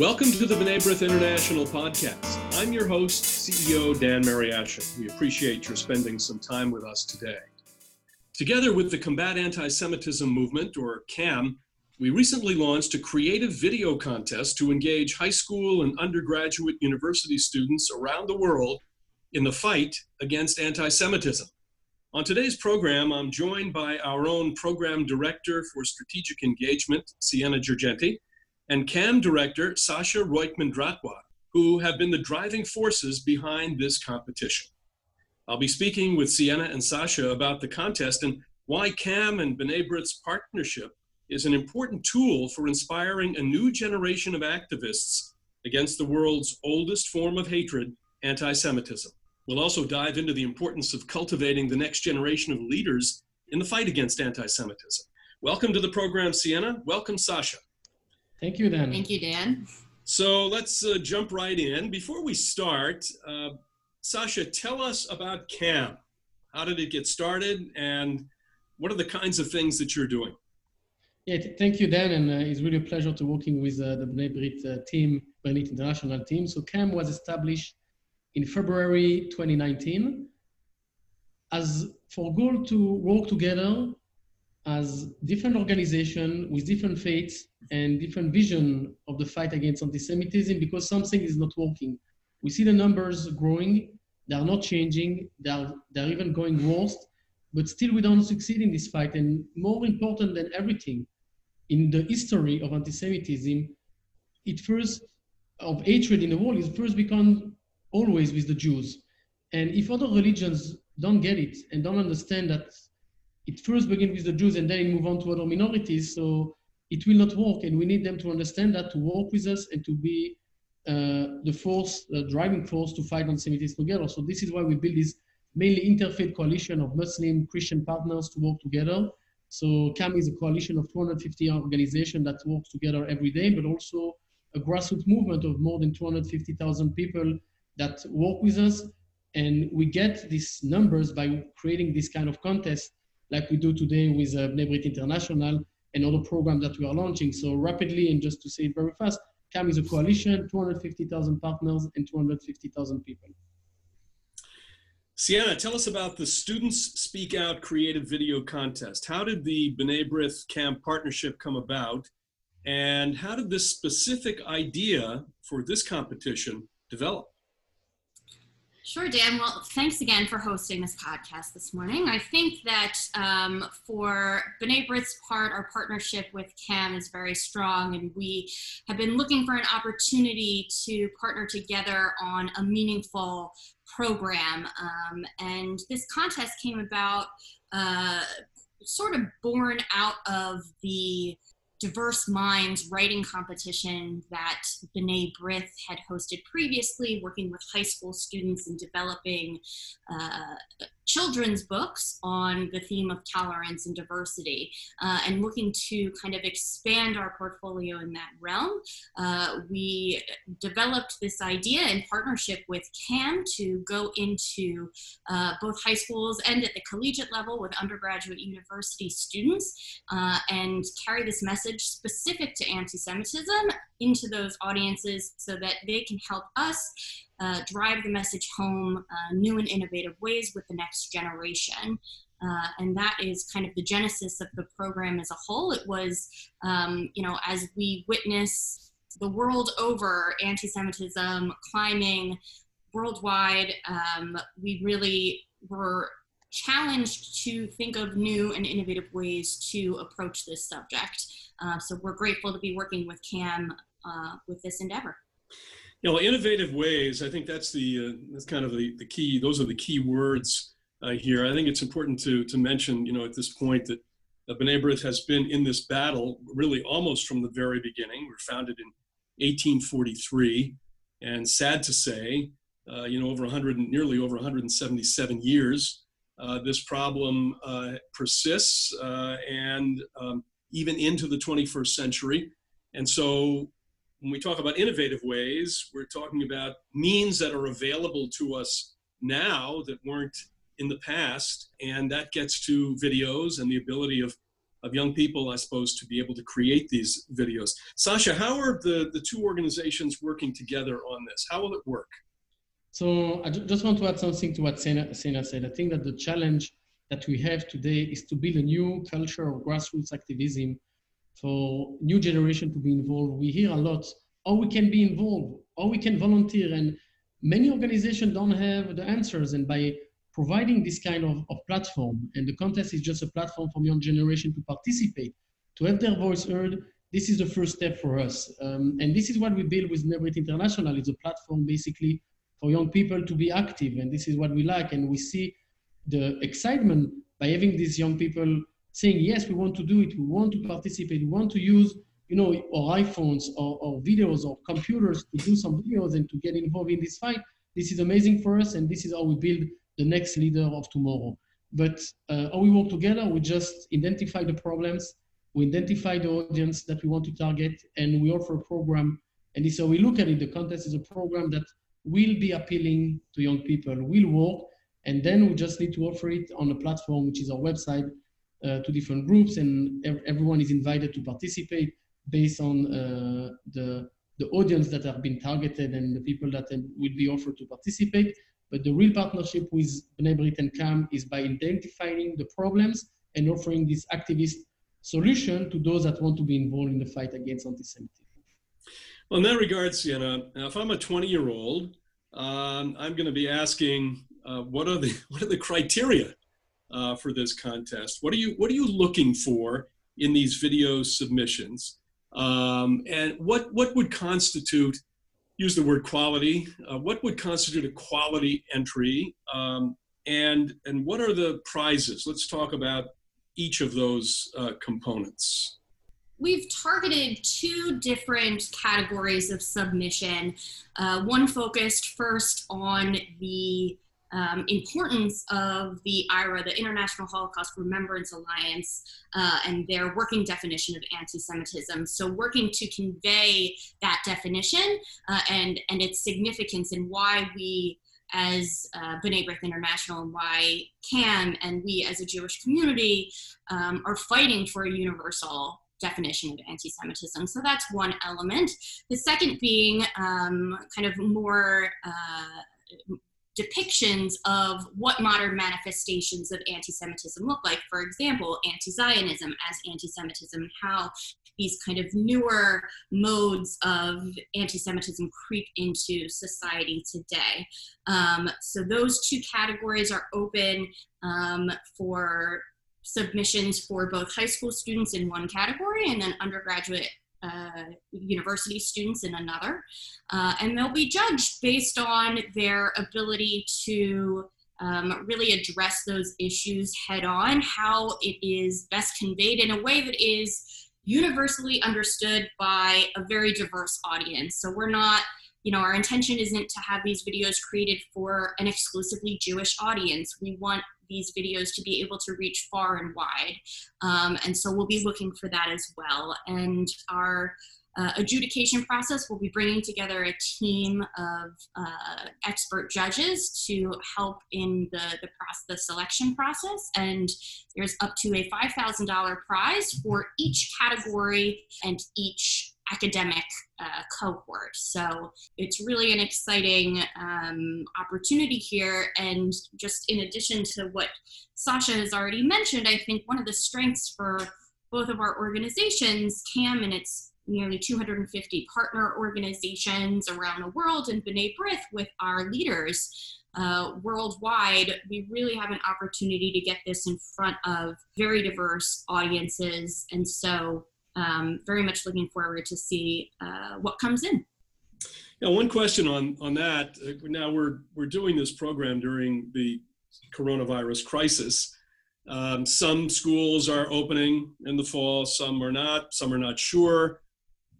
Welcome to the B'nai B'rith International podcast. I'm your host, CEO Dan Mariaschin. We appreciate your spending some time with us today. Together with the Combat Anti Semitism Movement, or CAM, we recently launched a creative video contest to engage high school and undergraduate university students around the world in the fight against anti Semitism. On today's program, I'm joined by our own Program Director for Strategic Engagement, Sienna Girgenti, and CAM Director, Sacha Roytman Dratwa, who have been the driving forces behind this competition. I'll be speaking with Sienna and Sacha about the contest and why CAM and B'nai partnership is an important tool for inspiring a new generation of activists against the world's oldest form of hatred, anti Semitism. We'll also dive into the importance of cultivating the next generation of leaders in the fight against anti Semitism. Welcome to the program, Sienna. Welcome, Sacha. Thank you, Dan. Thank you, Dan. So let's uh, jump right in. Before we start, uh, Sacha, tell us about CAM. How did it get started, and what are the kinds of things that you're doing? Yeah, thank you, Dan, and uh, it's really a pleasure to working with uh, the B'nai B'rith uh, team, B'nai International team. So CAM was established in February 2019 as for goal to work together as different organization with different faiths and different vision of the fight against anti-Semitism because something is not working. We see the numbers growing, they are not changing, they are, they're even going worse, but still we don't succeed in this fight. And more important than everything, in the history of anti-Semitism, it first of hatred in the world is first become always with the Jews. And if other religions don't get it and don't understand that it first begins with the Jews and then move on to other minorities, so it will not work. And we need them to understand that, to work with us and to be uh, the force, the driving force to fight anti-Semitism together. So this is why we build this mainly interfaith coalition of Muslim Christian partners to work together so CAM is a coalition of 250 organizations that work together every day, but also a grassroots movement of more than 250,000 people that work with us. And we get these numbers by creating this kind of contest like we do today with uh, B'nai B'rith International and other programs that we are launching. So rapidly, and just to say it very fast, CAM is a coalition, 250,000 partners and 250,000 people. Sienna, tell us about the Students Speak Out Creative Video Contest. How did the B'nai B'rith CAM partnership come about? And how did this specific idea for this competition develop? Sure, Dan. Well, thanks again for hosting this podcast this morning. I think that um, for B'nai B'rith's part, our partnership with CAM is very strong, and we have been looking for an opportunity to partner together on a meaningful program. Um, and this contest came about uh, sort of born out of the Diverse Minds writing competition that B'nai B'rith had hosted previously, working with high school students and developing uh, children's books on the theme of tolerance and diversity, uh, and looking to kind of expand our portfolio in that realm. Uh, we developed this idea in partnership with CAM to go into uh, both high schools and at the collegiate level with undergraduate university students uh, and carry this message specific to anti Semitism into those audiences so that they can help us uh, drive the message home uh, new and innovative ways with the next generation. Uh, and that is kind of the genesis of the program as a whole. It was, um, you know, as we witness the world over anti Semitism climbing worldwide, um, we really were challenged to think of new and innovative ways to approach this subject. Uh, so we're grateful to be working with CAM uh, with this endeavor. You know, innovative ways. I think that's the uh, that's kind of the, the key. Those are the key words uh, here. I think it's important to to mention, you know, at this point that uh, B'nai B'rith has been in this battle really almost from the very beginning. We are founded in 1843, and sad to say, uh, you know, over 100, nearly over 177 years, uh, this problem uh, persists uh, and um, even into the 21st century. And so when we talk about innovative ways, we're talking about means that are available to us now that weren't in the past. And that gets to videos and the ability of of young people, I suppose, to be able to create these videos. Sacha, how are the, the two organizations working together on this? How will it work? So I just want to add something to what Sienna, Sienna said. I think that the challenge that we have today is to build a new culture of grassroots activism for new generation to be involved. We hear a lot how we can be involved, or we can volunteer, and many organizations don't have the answers. And by providing this kind of, of platform, and the contest is just a platform for young generation to participate, to have their voice heard, this is the first step for us. Um, and this is what we build with B'nai International. It's a platform basically for young people to be active, and this is what we like. And we see the excitement by having these young people saying, yes, we want to do it, we want to participate, we want to use you know, our iPhones or, or videos or computers to do some videos and to get involved in this fight. This is amazing for us, and this is how we build the next leader of tomorrow. But uh, how we work together, we just identify the problems, we identify the audience that we want to target, and we offer a program. And so we look at it. The contest is a program that will be appealing to young people, will work, and then we just need to offer it on a platform, which is our website, to different groups, and ev- everyone is invited to participate based on uh, the the audience that have been targeted and the people that will be offered to participate. But the real partnership with B'nai B'rith and CAM is by identifying the problems and offering this activist solution to those that want to be involved in the fight against anti-Semitism. Well, in that regard, Sienna, if I'm a 20-year-old, um, I'm going to be asking, uh, what are the what are the criteria uh, for this contest? What are you what are you looking for in these video submissions? Um, and what what would constitute use the word quality? Uh, what would constitute a quality entry? Um, and and what are the prizes? Let's talk about each of those uh, components. We've targeted two different categories of submission. Uh, one focused first on the um, importance of the IHRA, the International Holocaust Remembrance Alliance, uh, and their working definition of anti-Semitism. So, working to convey that definition uh, and and its significance and why we as uh, B'nai B'rith International and why CAM and we as a Jewish community um, are fighting for a universal definition of anti-Semitism. So that's one element. The second being um, kind of more uh, depictions of what modern manifestations of anti Semitism look like. For example, anti Zionism as anti Semitism, how these kind of newer modes of anti Semitism creep into society today. Um, so, those two categories are open um, for submissions for both high school students in one category and then undergraduate uh, university students in another. Uh, and they'll be judged based on their ability to um, really address those issues head on, how it is best conveyed in a way that is universally understood by a very diverse audience. So we're not you know, our intention isn't to have these videos created for an exclusively Jewish audience. We want these videos to be able to reach far and wide. Um, and so we'll be looking for that as well. And our uh, adjudication process, we'll be bringing together a team of uh, expert judges to help in the, the, process, the selection process. And there's up to a $5,000 prize for each category and each academic uh, cohort. So it's really an exciting um, opportunity here. And just in addition to what Sacha has already mentioned, I think one of the strengths for both of our organizations, CAM and its nearly 250 partner organizations around the world, and B'nai B'rith with our leaders. Uh, worldwide, we really have an opportunity to get this in front of very diverse audiences. And so um, very much looking forward to see uh, what comes in. Now, one question on on that. Now we're we're doing this program during the coronavirus crisis. Um, some schools are opening in the fall, some are not. Some are not sure.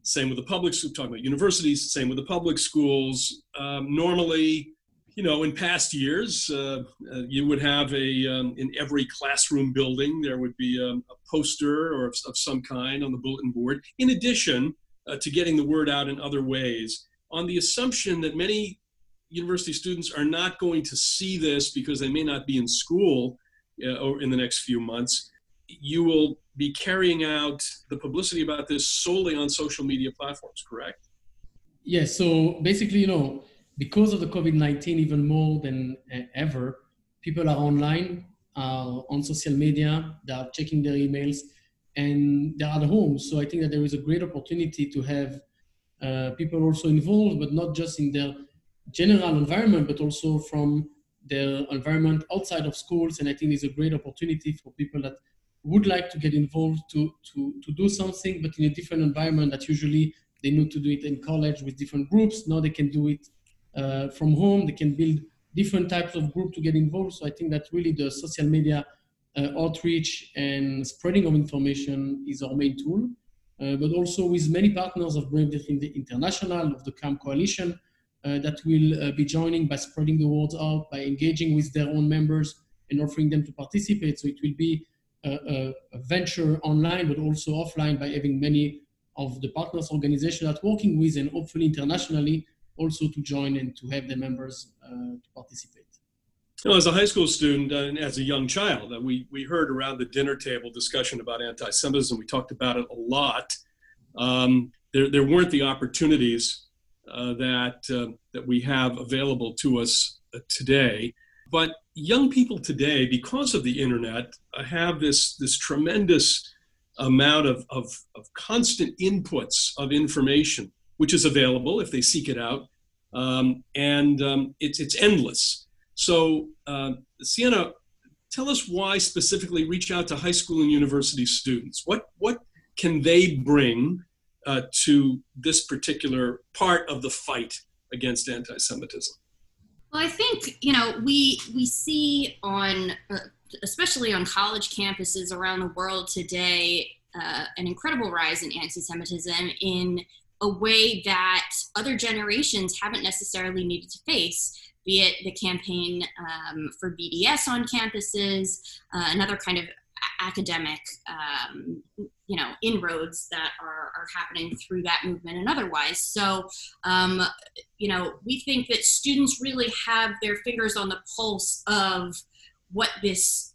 Same with the public. We're talking about universities. Same with the public schools. Um, normally, you know, in past years, uh, uh, you would have a um, in every classroom building there would be a, a poster or of, of, some kind on the bulletin board. In addition uh, to getting the word out in other ways, on the assumption that many university students are not going to see this because they may not be in school uh, or in the next few months. you will be carrying out the publicity about this solely on social media platforms, correct? Yes. So basically, you know, because of the COVID 19, even more than ever, people are online, are on social media, they are checking their emails, and they're at home. So I think that there is a great opportunity to have uh, people also involved, but not just in their general environment, but also from their environment outside of schools. And I think it's a great opportunity for people that would like to get involved to, to, to do something, but in a different environment that usually they need to do it in college with different groups. Now they can do it uh, from home. They can build different types of group to get involved. So I think that really the social media uh, outreach and spreading of information is our main tool. Uh, but also with many partners of Brave International, of the CAM Coalition, uh, that will uh, be joining by spreading the word out, by engaging with their own members and offering them to participate. So it will be a, a, a venture online, but also offline by having many of the partners organizations that working with and hopefully internationally also to join and to have the members uh, to participate. Know, as a high school student and as a young child, uh, we, we heard around the dinner table discussion about anti-Semitism. We talked about it a lot. Um, there, there weren't the opportunities uh, that, uh, that we have available to us uh, today. But young people today, because of the internet, have this, this tremendous amount of, of, of constant inputs of information, which is available if they seek it out. Um, and um, it's, it's endless. So, uh, Sienna, tell us why specifically reach out to high school and university students. What, what can they bring uh, to this particular part of the fight against anti Semitism? Well, I think, you know, we, we see on, uh, especially on college campuses around the world today, uh, an incredible rise in anti Semitism in a way that other generations haven't necessarily needed to face, be it the campaign um, for BDS on campuses, uh, another kind of academic um, you know inroads that are, are happening through that movement and otherwise. So um, you know we think that students really have their fingers on the pulse of what this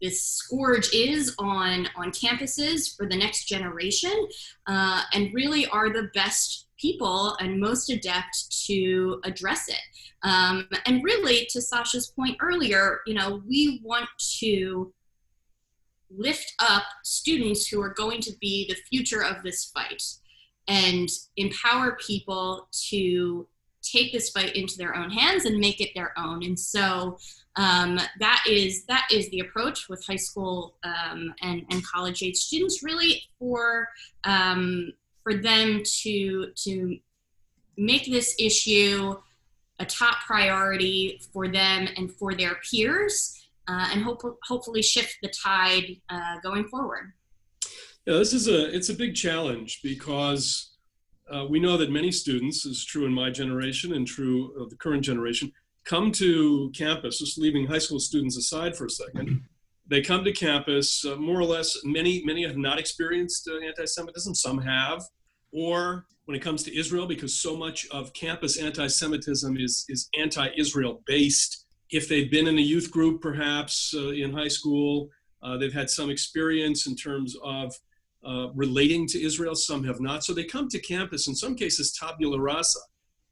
this scourge is on on campuses for the next generation uh, and really are the best people and most adept to address it. Um, and really to sasha's point earlier you know we want to lift up students who are going to be the future of this fight and empower people to take this fight into their own hands and make it their own. And so um, that is that is the approach with high school um, and, and college age students really for um, for them to to make this issue a top priority for them and for their peers uh, and hope, hopefully shift the tide uh, going forward. Yeah this is a it's a big challenge because uh, we know that many students is true in my generation and true of the current generation come to campus, just leaving high school students aside for a second, they come to campus, uh, more or less, many, many have not experienced uh, anti-Semitism, some have, or when it comes to Israel, because so much of campus anti-Semitism is, is anti-Israel based. If they've been in a youth group, perhaps uh, in high school, uh, they've had some experience in terms of uh, relating to Israel, some have not. So they come to campus, in some cases, tabula rasa.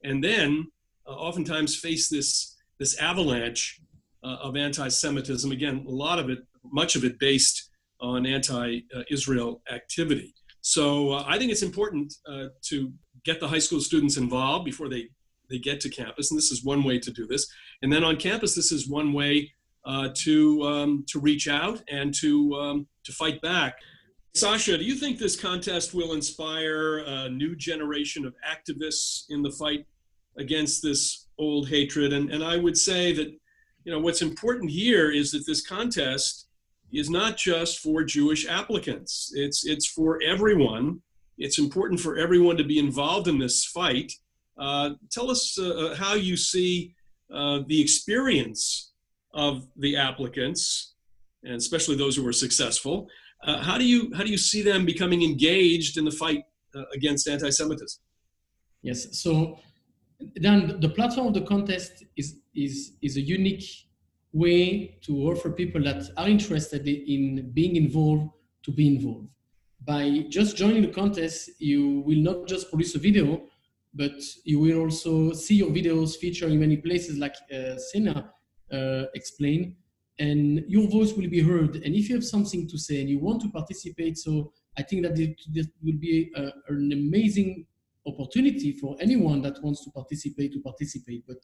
And then uh, oftentimes face this, this avalanche uh, of anti Semitism. Again, a lot of it, much of it based on anti Israel activity. So uh, I think it's important uh, to get the high school students involved before they, they get to campus. And this is one way to do this. And then on campus, this is one way uh, to, um, to reach out and to, um, to fight back. Sacha, do you think this contest will inspire a new generation of activists in the fight against this old hatred. And, and I would say that, you know, what's important here is that this contest is not just for Jewish applicants. It's, it's for everyone. It's important for everyone to be involved in this fight. Uh, tell us uh, uh how you see uh, the experience of the applicants, and especially those who are successful. Uh, how do you how do you see them becoming engaged in the fight uh, against anti-Semitism? Yes. So then the platform of the contest is is is a unique way to offer people that are interested in being involved to be involved. By just joining the contest, you will not just produce a video, but you will also see your videos featured in many places, like uh, Sienna uh, explained, and your voice will be heard. And if you have something to say and you want to participate, so I think that this will be a, an amazing opportunity for anyone that wants to participate to participate. But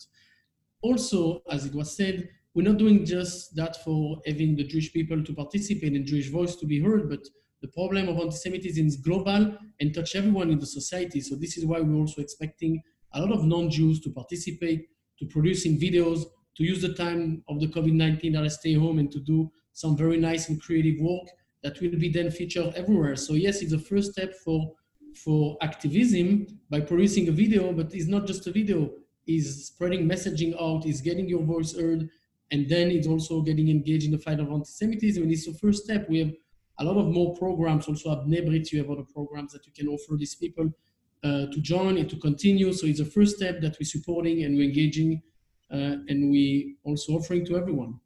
also, as it was said, we're not doing just that for having the Jewish people to participate and Jewish voice to be heard, but the problem of anti-Semitism is global and touch everyone in the society. So this is why we're also expecting a lot of non-Jews to participate, to producing videos, to use the time of the COVID-19 that I stay home and to do some very nice and creative work that will be then featured everywhere. So yes, it's a first step for for activism by producing a video, but it's not just a video, is spreading messaging out, is getting your voice heard, and then it's also getting engaged in the fight of anti-Semitism. And it's the first step. We have a lot of more programs. Also at B'nai B'rith, you have other programs that you can offer these people uh, to join and to continue. So it's the first step that we're supporting and we're engaging, and we also offering to everyone.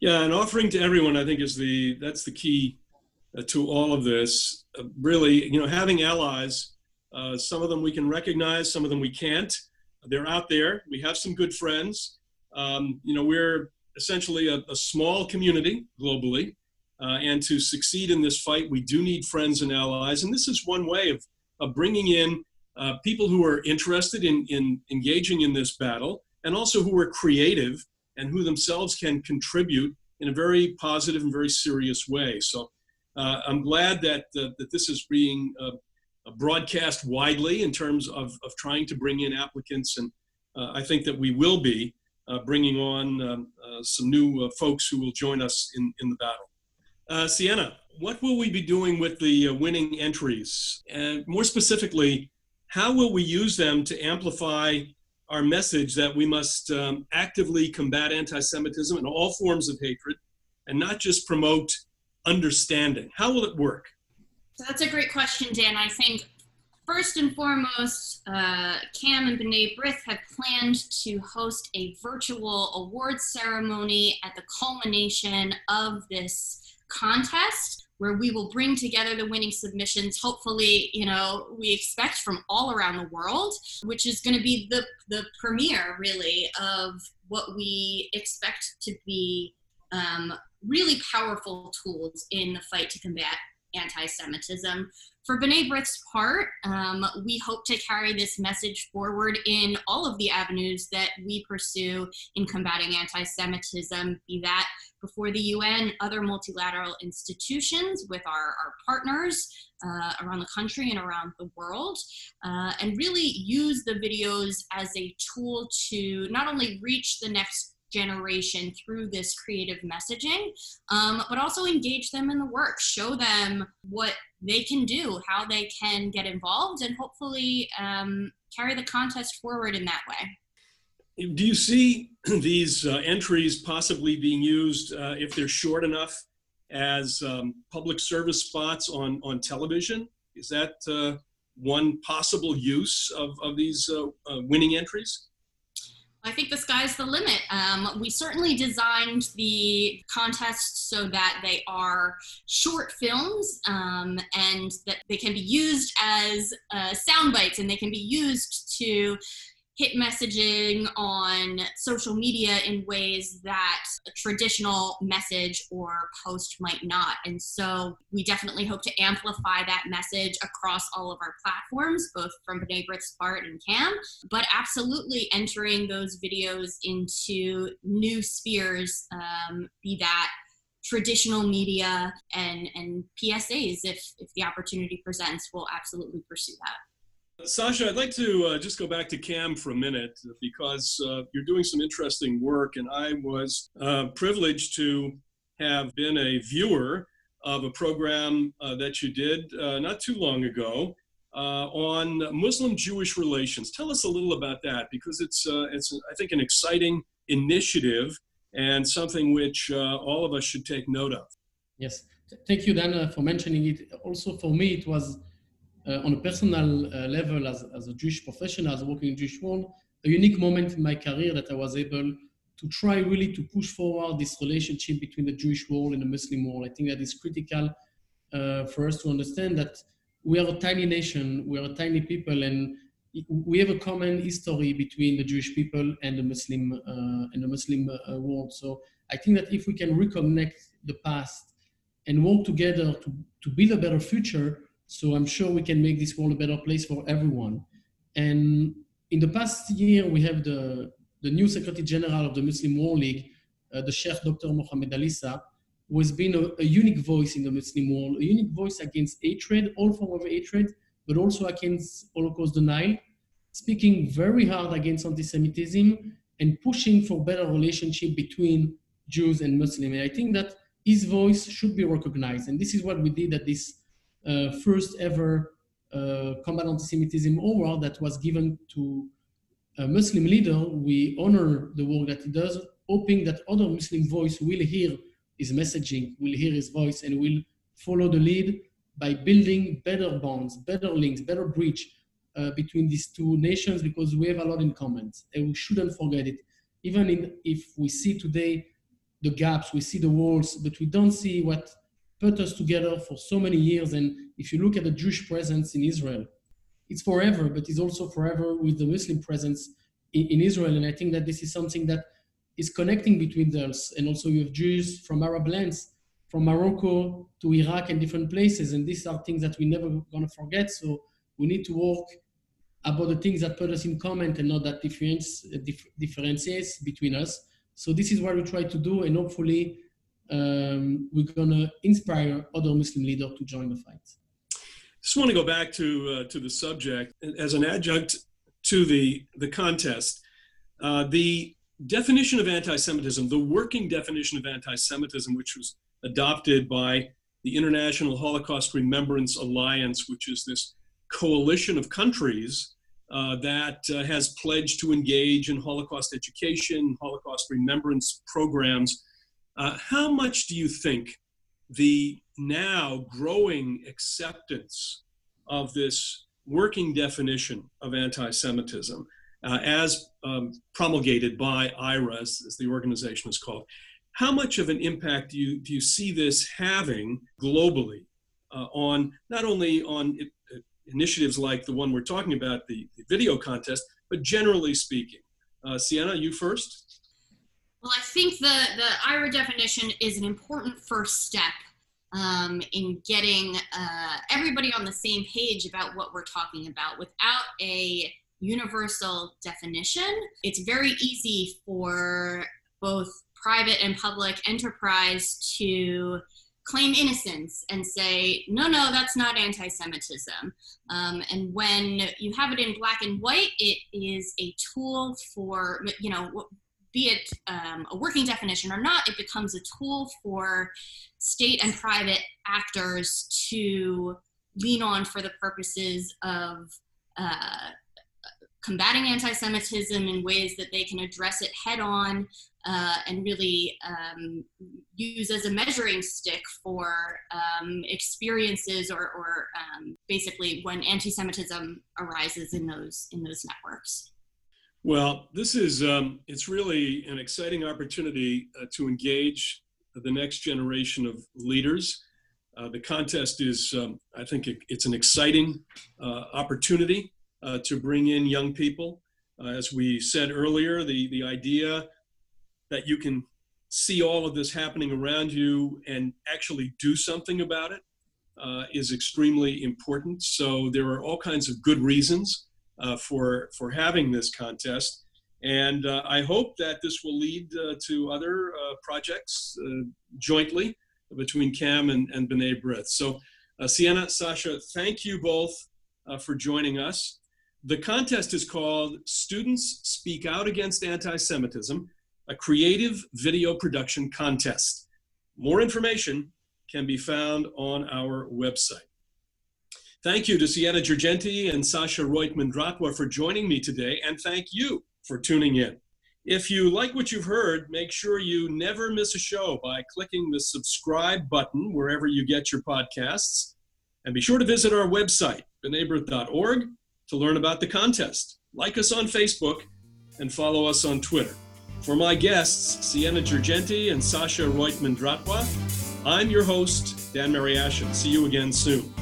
Yeah, and offering to everyone, I think, is the that's the key uh, to all of this. Uh, really, you know, having allies. Uh, some of them we can recognize, some of them we can't. They're out there. We have some good friends. Um, you know, we're essentially a, a small community globally, uh, and to succeed in this fight, we do need friends and allies. And this is one way of, of bringing in uh, people who are interested in, in engaging in this battle, and also who are creative and who themselves can contribute in a very positive and very serious way. So uh, I'm glad that, uh, that this is being uh, broadcast widely in terms of, of trying to bring in applicants. And uh, I think that we will be uh, bringing on um, uh, some new folks who will join us in, in the battle. Sienna, what will we be doing with the winning entries? And more specifically, how will we use them to amplify our message that we must um, actively combat anti Semitism and all forms of hatred and not just promote understanding? How will it work? That's a great question, Dan. I think first and foremost, uh, Cam and B'nai B'rith have planned to host a virtual award ceremony at the culmination of this contest where we will bring together the winning submissions hopefully you know we expect from all around the world which is going to be the the premiere really of what we expect to be um, really powerful tools in the fight to combat anti-Semitism. For B'nai B'rith's part, um, we hope to carry this message forward in all of the avenues that we pursue in combating anti-Semitism, be that before the UN, other multilateral institutions with our, our partners uh, around the country and around the world, uh, and really use the videos as a tool to not only reach the next generation through this creative messaging, um, but also engage them in the work, show them what they can do, how they can get involved, and hopefully um, carry the contest forward in that way. Do you see these uh, entries possibly being used uh, if they're short enough as um, public service spots on, on television? Is that uh, one possible use of, of these uh, uh, winning entries? I think the sky's the limit. Um, we certainly designed the contests so that they are short films um, and that they can be used as uh, sound bites and they can be used to hit messaging on social media in ways that a traditional message or post might not. And so we definitely hope to amplify that message across all of our platforms, both from B'nai B'rith's part and Cam, but absolutely entering those videos into new spheres, um, be that traditional media and, and PSAs if, if the opportunity presents, we'll absolutely pursue that. Sacha, I'd like to uh, just go back to Cam for a minute because uh, you're doing some interesting work, and I was uh, privileged to have been a viewer of a program uh, that you did uh, not too long ago uh, on Muslim-Jewish relations. Tell us a little about that because it's it's I think an exciting initiative and something which all of us should take note of. Yes, thank you, Dan, for mentioning it. Also, for me, it was uh, on a personal uh, level as, as a Jewish professional, as a working in Jewish world, a unique moment in my career that I was able to try really to push forward this relationship between the Jewish world and the Muslim world. I think that is critical uh, for us to understand that we are a tiny nation, we are a tiny people, and we have a common history between the Jewish people and the Muslim uh, and the Muslim uh, world. So I think that if we can reconnect the past and work together to, to build a better future, so I'm sure we can make this world a better place for everyone. And in the past year, we have the, the new Secretary General of the Muslim World League, uh, the Sheikh Dr. Mohammed Al-Issa, who has been a, a, unique voice in the Muslim world, a unique voice against hatred, all form of hatred, but also against Holocaust denial, speaking very hard against anti-Semitism and pushing for better relationship between Jews and Muslims. And I think that his voice should be recognized. And this is what we did at this first ever uh, combat anti-Semitism award that was given to a Muslim leader. We honor the work that he does, hoping that other Muslim voice will hear his messaging, will hear his voice, and will follow the lead by building better bonds, better links, better bridge uh, between these two nations because we have a lot in common, and we shouldn't forget it. Even in, if we see today the gaps, we see the walls, but we don't see what put us together for so many years. And if you look at the Jewish presence in Israel, it's forever, but it's also forever with the Muslim presence in, in Israel. And I think that this is something that is connecting between us. And also you have Jews from Arab lands, from Morocco to Iraq and different places. And these are things that we never gonna forget. So we need to work about the things that put us in common and not that difference, dif- differentiates between us. So this is what we try to do, and hopefully um, we're gonna inspire other Muslim leaders to join the fight. Just want to go back to uh, to the subject as an adjunct to the the contest. Uh, the definition of anti-Semitism, the working definition of anti-Semitism, which was adopted by the International Holocaust Remembrance Alliance, which is this coalition of countries uh, that uh, has pledged to engage in Holocaust education, Holocaust remembrance programs. Uh, how much do you think the now growing acceptance of this working definition of anti Semitism, uh, as um, promulgated by IHRA, as, the organization is called, how much of an impact do you, do you see this having globally uh, on not only on it, initiatives like the one we're talking about, the, the video contest, but generally speaking. Uh, Sienna, you first. Well, I think the, the IHRA definition is an important first step um, in getting uh, everybody on the same page about what we're talking about. Without a universal definition, it's very easy for both private and public enterprise to claim innocence and say, no, no, that's not anti Semitism. Um, and when you have it in black and white, it is a tool for, you know, be it um, a working definition or not, it becomes a tool for state and private actors to lean on for the purposes of uh, combating anti Semitism in ways that they can address it head on uh, and really um, use as a measuring stick for um, experiences or, or um, basically when anti-Semitism arises in those in those networks. Well, this is um, it's really an exciting opportunity uh, to engage the next generation of leaders. Uh, the contest is, um, I think, it, it's an exciting uh, opportunity uh, to bring in young people. Uh, as we said earlier, the the idea that you can see all of this happening around you and actually do something about it uh, is extremely important. So there are all kinds of good reasons uh, for for having this contest, and uh, I hope that this will lead uh, to other uh, projects uh, jointly between CAM and, and B'nai B'rith. So, Sienna, Sacha, thank you both for joining us. The contest is called Students Speak Out Against Anti-Semitism a creative video production contest. More information can be found on our website. Thank you to Sienna Girgenti and Sacha Roytman Dratwa for joining me today, and thank you for tuning in. If you like what you've heard, make sure you never miss a show by clicking the subscribe button wherever you get your podcasts. And be sure to visit our website, bnaibrith.org, to learn about the contest. Like us on Facebook and follow us on Twitter. For my guests, Sienna Girgenti and Sacha Roytman Dratwa, I'm your host, Dan Mariaschin. See you again soon.